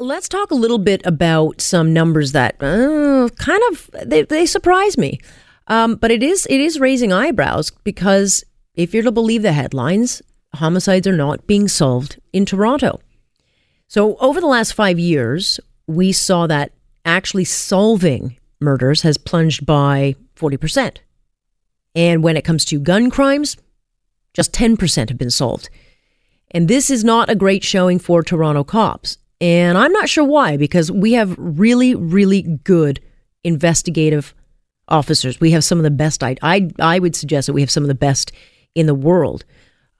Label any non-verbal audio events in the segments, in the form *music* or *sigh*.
Let's talk a little bit about some numbers that uh, kind of they, they surprise me, um, but it is it is raising eyebrows because if you're to believe the headlines, homicides are not being solved in Toronto. So over the last five years, we saw that actually solving murders has plunged by forty percent, and when it comes to gun crimes, just ten percent have been solved. And this is not a great showing for Toronto cops. And I'm not sure why, because we have really, really good investigative officers. We have some of the best. I, I, I would suggest that we have some of the best in the world.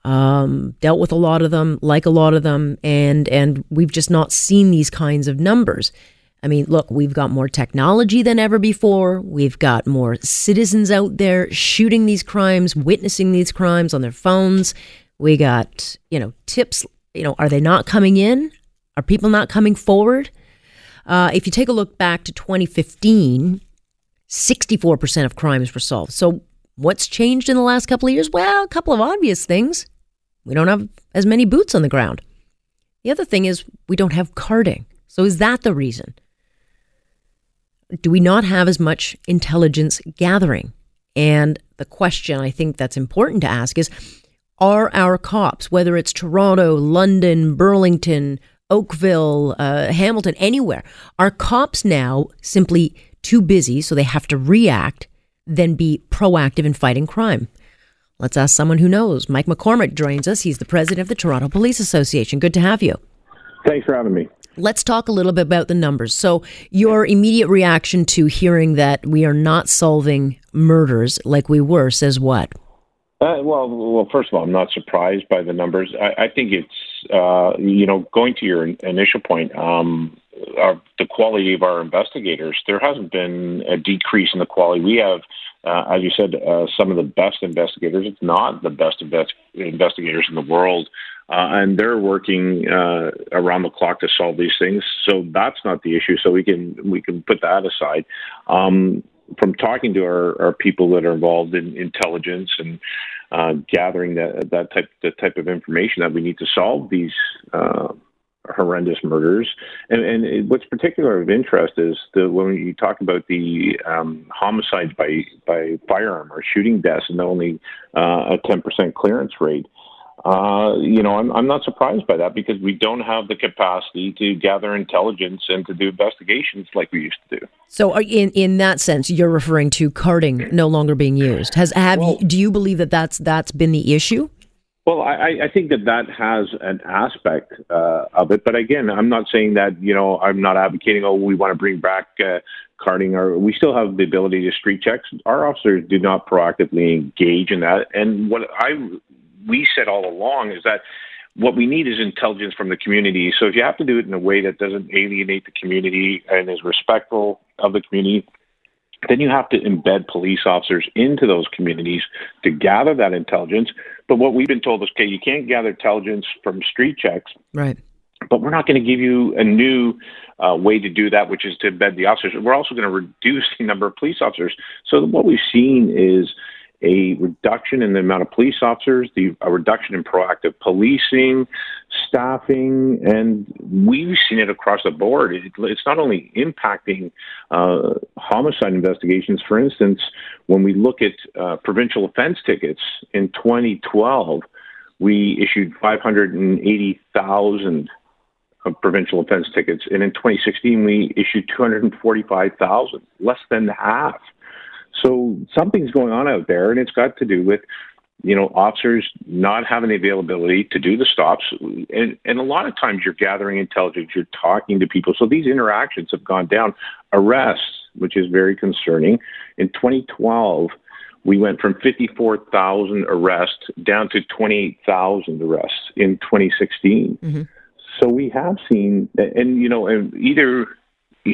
Um, dealt with a lot of them, like a lot of them, and and we've just not seen these kinds of numbers. I mean, look, we've got more technology than ever before. We've got more citizens out there shooting these crimes, witnessing these crimes on their phones. We got, you know, tips. You know, are they not coming in? Are people not coming forward? Uh, if you take a look back to 2015, 64% of crimes were solved. So, what's changed in the last couple of years? Well, a couple of obvious things. We don't have as many boots on the ground. The other thing is we don't have carding. So, is that the reason? Do we not have as much intelligence gathering? And the question I think that's important to ask is are our cops, whether it's Toronto, London, Burlington, Oakville, uh, Hamilton, anywhere, are cops now simply too busy, so they have to react, than be proactive in fighting crime? Let's ask someone who knows. Mike McCormick joins us. He's the president of the Toronto Police Association. Good to have you. Thanks for having me. Let's talk a little bit about the numbers. So, your immediate reaction to hearing that we are not solving murders like we were says what? Uh, well, well, first of all, I'm not surprised by the numbers. I, I think it's, uh, you know, going to your initial point, um, our, the quality of our investigators. There hasn't been a decrease in the quality. We have, uh, as you said, uh, some of the best investigators. It's not the best invest- investigators in the world, uh, and they're working uh, around the clock to solve these things. So that's not the issue. So we can we can put that aside. Um, from talking to our, our people that are involved in intelligence and uh, gathering that that type the type of information that we need to solve these uh, horrendous murders. And, and what's particular of interest is the when you talk about the um, homicides by by firearm or shooting deaths, and only uh, a ten percent clearance rate uh, you know, I'm, I'm not surprised by that because we don't have the capacity to gather intelligence and to do investigations like we used to do. So, in in that sense, you're referring to carding no longer being used. Has have well, you, do you believe that that's that's been the issue? Well, I, I think that that has an aspect uh, of it, but again, I'm not saying that you know I'm not advocating. Oh, we want to bring back uh, carding, or we still have the ability to street checks. Our officers do not proactively engage in that, and what I we said all along is that what we need is intelligence from the community. So if you have to do it in a way that doesn't alienate the community and is respectful of the community, then you have to embed police officers into those communities to gather that intelligence. But what we've been told is, okay, you can't gather intelligence from street checks. Right. But we're not going to give you a new uh, way to do that, which is to embed the officers. We're also going to reduce the number of police officers. So what we've seen is a reduction in the amount of police officers, the, a reduction in proactive policing, staffing, and we've seen it across the board. It, it's not only impacting uh, homicide investigations. For instance, when we look at uh, provincial offense tickets in 2012, we issued 580,000 provincial offense tickets, and in 2016 we issued 245,000, less than half. So something's going on out there, and it's got to do with you know officers not having the availability to do the stops, and and a lot of times you're gathering intelligence, you're talking to people, so these interactions have gone down. Arrests, which is very concerning, in 2012 we went from 54,000 arrests down to 28,000 arrests in 2016. Mm-hmm. So we have seen, and you know, either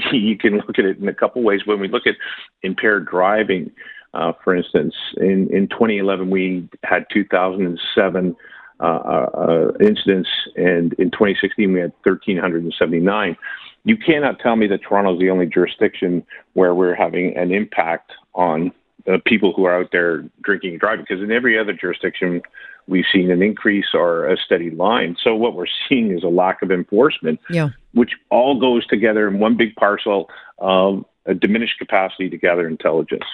*laughs* you can look at it in a couple ways. When we look at impaired driving, uh, for instance, in, in 2011 we had 2,007 uh, uh, incidents, and in 2016 we had 1,379. You cannot tell me that Toronto is the only jurisdiction where we're having an impact on uh, people who are out there drinking and driving, because in every other jurisdiction we've seen an increase or a steady line. So what we're seeing is a lack of enforcement, yeah. which all goes together in one big parcel of a diminished capacity to gather intelligence.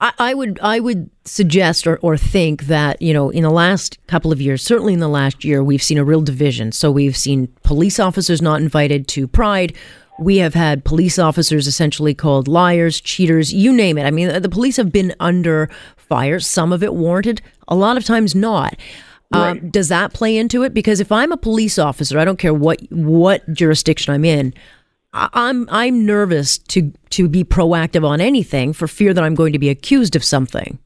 I, I would I would suggest or, or think that you know in the last couple of years, certainly in the last year, we've seen a real division. So we've seen police officers not invited to Pride. We have had police officers essentially called liars, cheaters, you name it. I mean, the police have been under fire. Some of it warranted, a lot of times not. Um, right. Um, does that play into it? Because if I'm a police officer, I don't care what what jurisdiction I'm in. I'm I'm nervous to to be proactive on anything for fear that I'm going to be accused of something.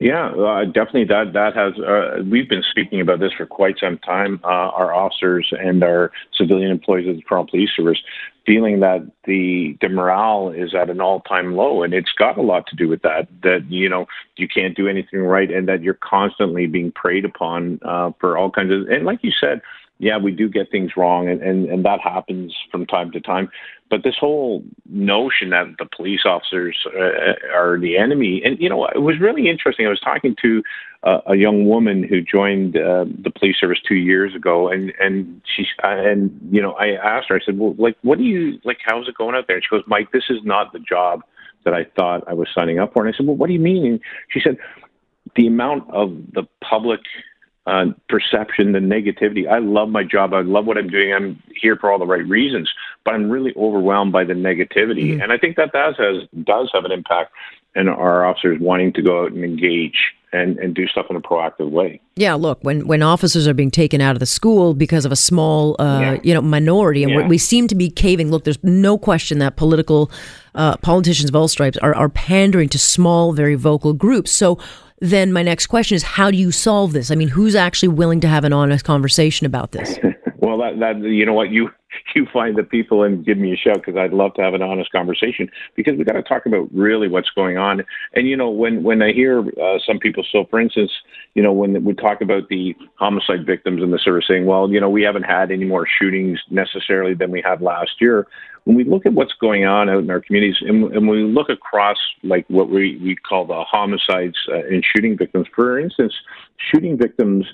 Yeah, uh, definitely. That that has. Uh, we've been speaking about this for quite some time. Uh, our officers and our civilian employees of the Toronto Police Service feeling that the the morale is at an all time low, and it's got a lot to do with that. That you know you can't do anything right, and that you're constantly being preyed upon uh, for all kinds of. And like you said, yeah, we do get things wrong, and, and, and that happens from time to time. But this whole notion that the police officers uh, are the enemy, and you know, it was really interesting. I was talking to uh, a young woman who joined uh, the police service two years ago, and and she and you know, I asked her, I said, well, like, what do you like? How's it going out there? And she goes, Mike, this is not the job that I thought I was signing up for. And I said, well, what do you mean? And she said, the amount of the public uh, perception, the negativity. I love my job. I love what I'm doing. I'm here for all the right reasons, but I'm really overwhelmed by the negativity. Mm-hmm. And I think that does has does have an impact in our officers wanting to go out and engage and, and do stuff in a proactive way. Yeah, look, when when officers are being taken out of the school because of a small, uh, yeah. you know, minority, and yeah. we seem to be caving. Look, there's no question that political uh, politicians of all stripes are, are pandering to small, very vocal groups. So then my next question is how do you solve this? I mean, who's actually willing to have an honest conversation about this? *laughs* well, that, that you know what you *laughs* you find the people and give me a shout because I'd love to have an honest conversation because we got to talk about really what's going on. And you know, when when I hear uh, some people, so for instance, you know, when we talk about the homicide victims and the sort of saying, well, you know, we haven't had any more shootings necessarily than we had last year when we look at what's going on out in our communities and, and we look across like what we, we call the homicides uh, and shooting victims, for instance, shooting victims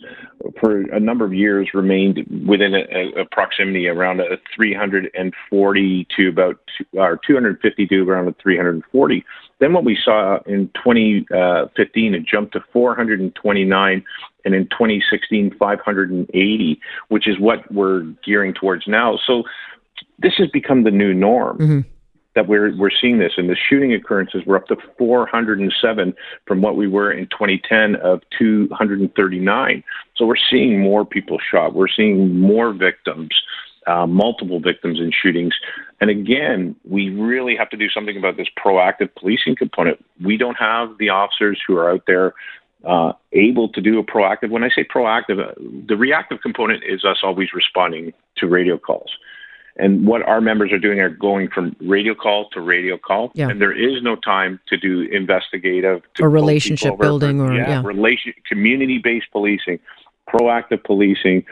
for a number of years remained within a, a proximity around a 340 to about two, or 250 to around a 340. Then what we saw in 2015, it jumped to 429 and in 2016 580 which is what we're gearing towards now so this has become the new norm. Mm-hmm. That we're we're seeing this, and the shooting occurrences were up to 407 from what we were in 2010 of 239. So we're seeing more people shot. We're seeing more victims, uh, multiple victims in shootings. And again, we really have to do something about this proactive policing component. We don't have the officers who are out there uh, able to do a proactive. When I say proactive, uh, the reactive component is us always responding to radio calls. And what our members are doing are going from radio call to radio call, yeah. and there is no time to do investigative to or relationship building or yeah, yeah. community-based policing, proactive policing,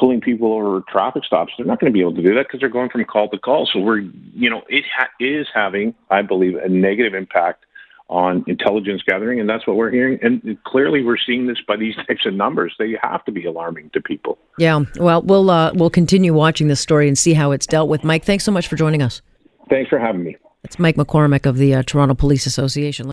pulling people over traffic stops. They're not going to be able to do that because they're going from call to call. So we're, you know, it ha- is having, I believe, a negative impact on intelligence gathering, and that's what we're hearing. And clearly, we're seeing this by these *laughs* types of numbers. They have to be alarming to people. Yeah. Well, we'll uh, we'll continue watching this story and see how it's dealt with. Mike, thanks so much for joining us. Thanks for having me. It's Mike McCormick of the uh, Toronto Police Association.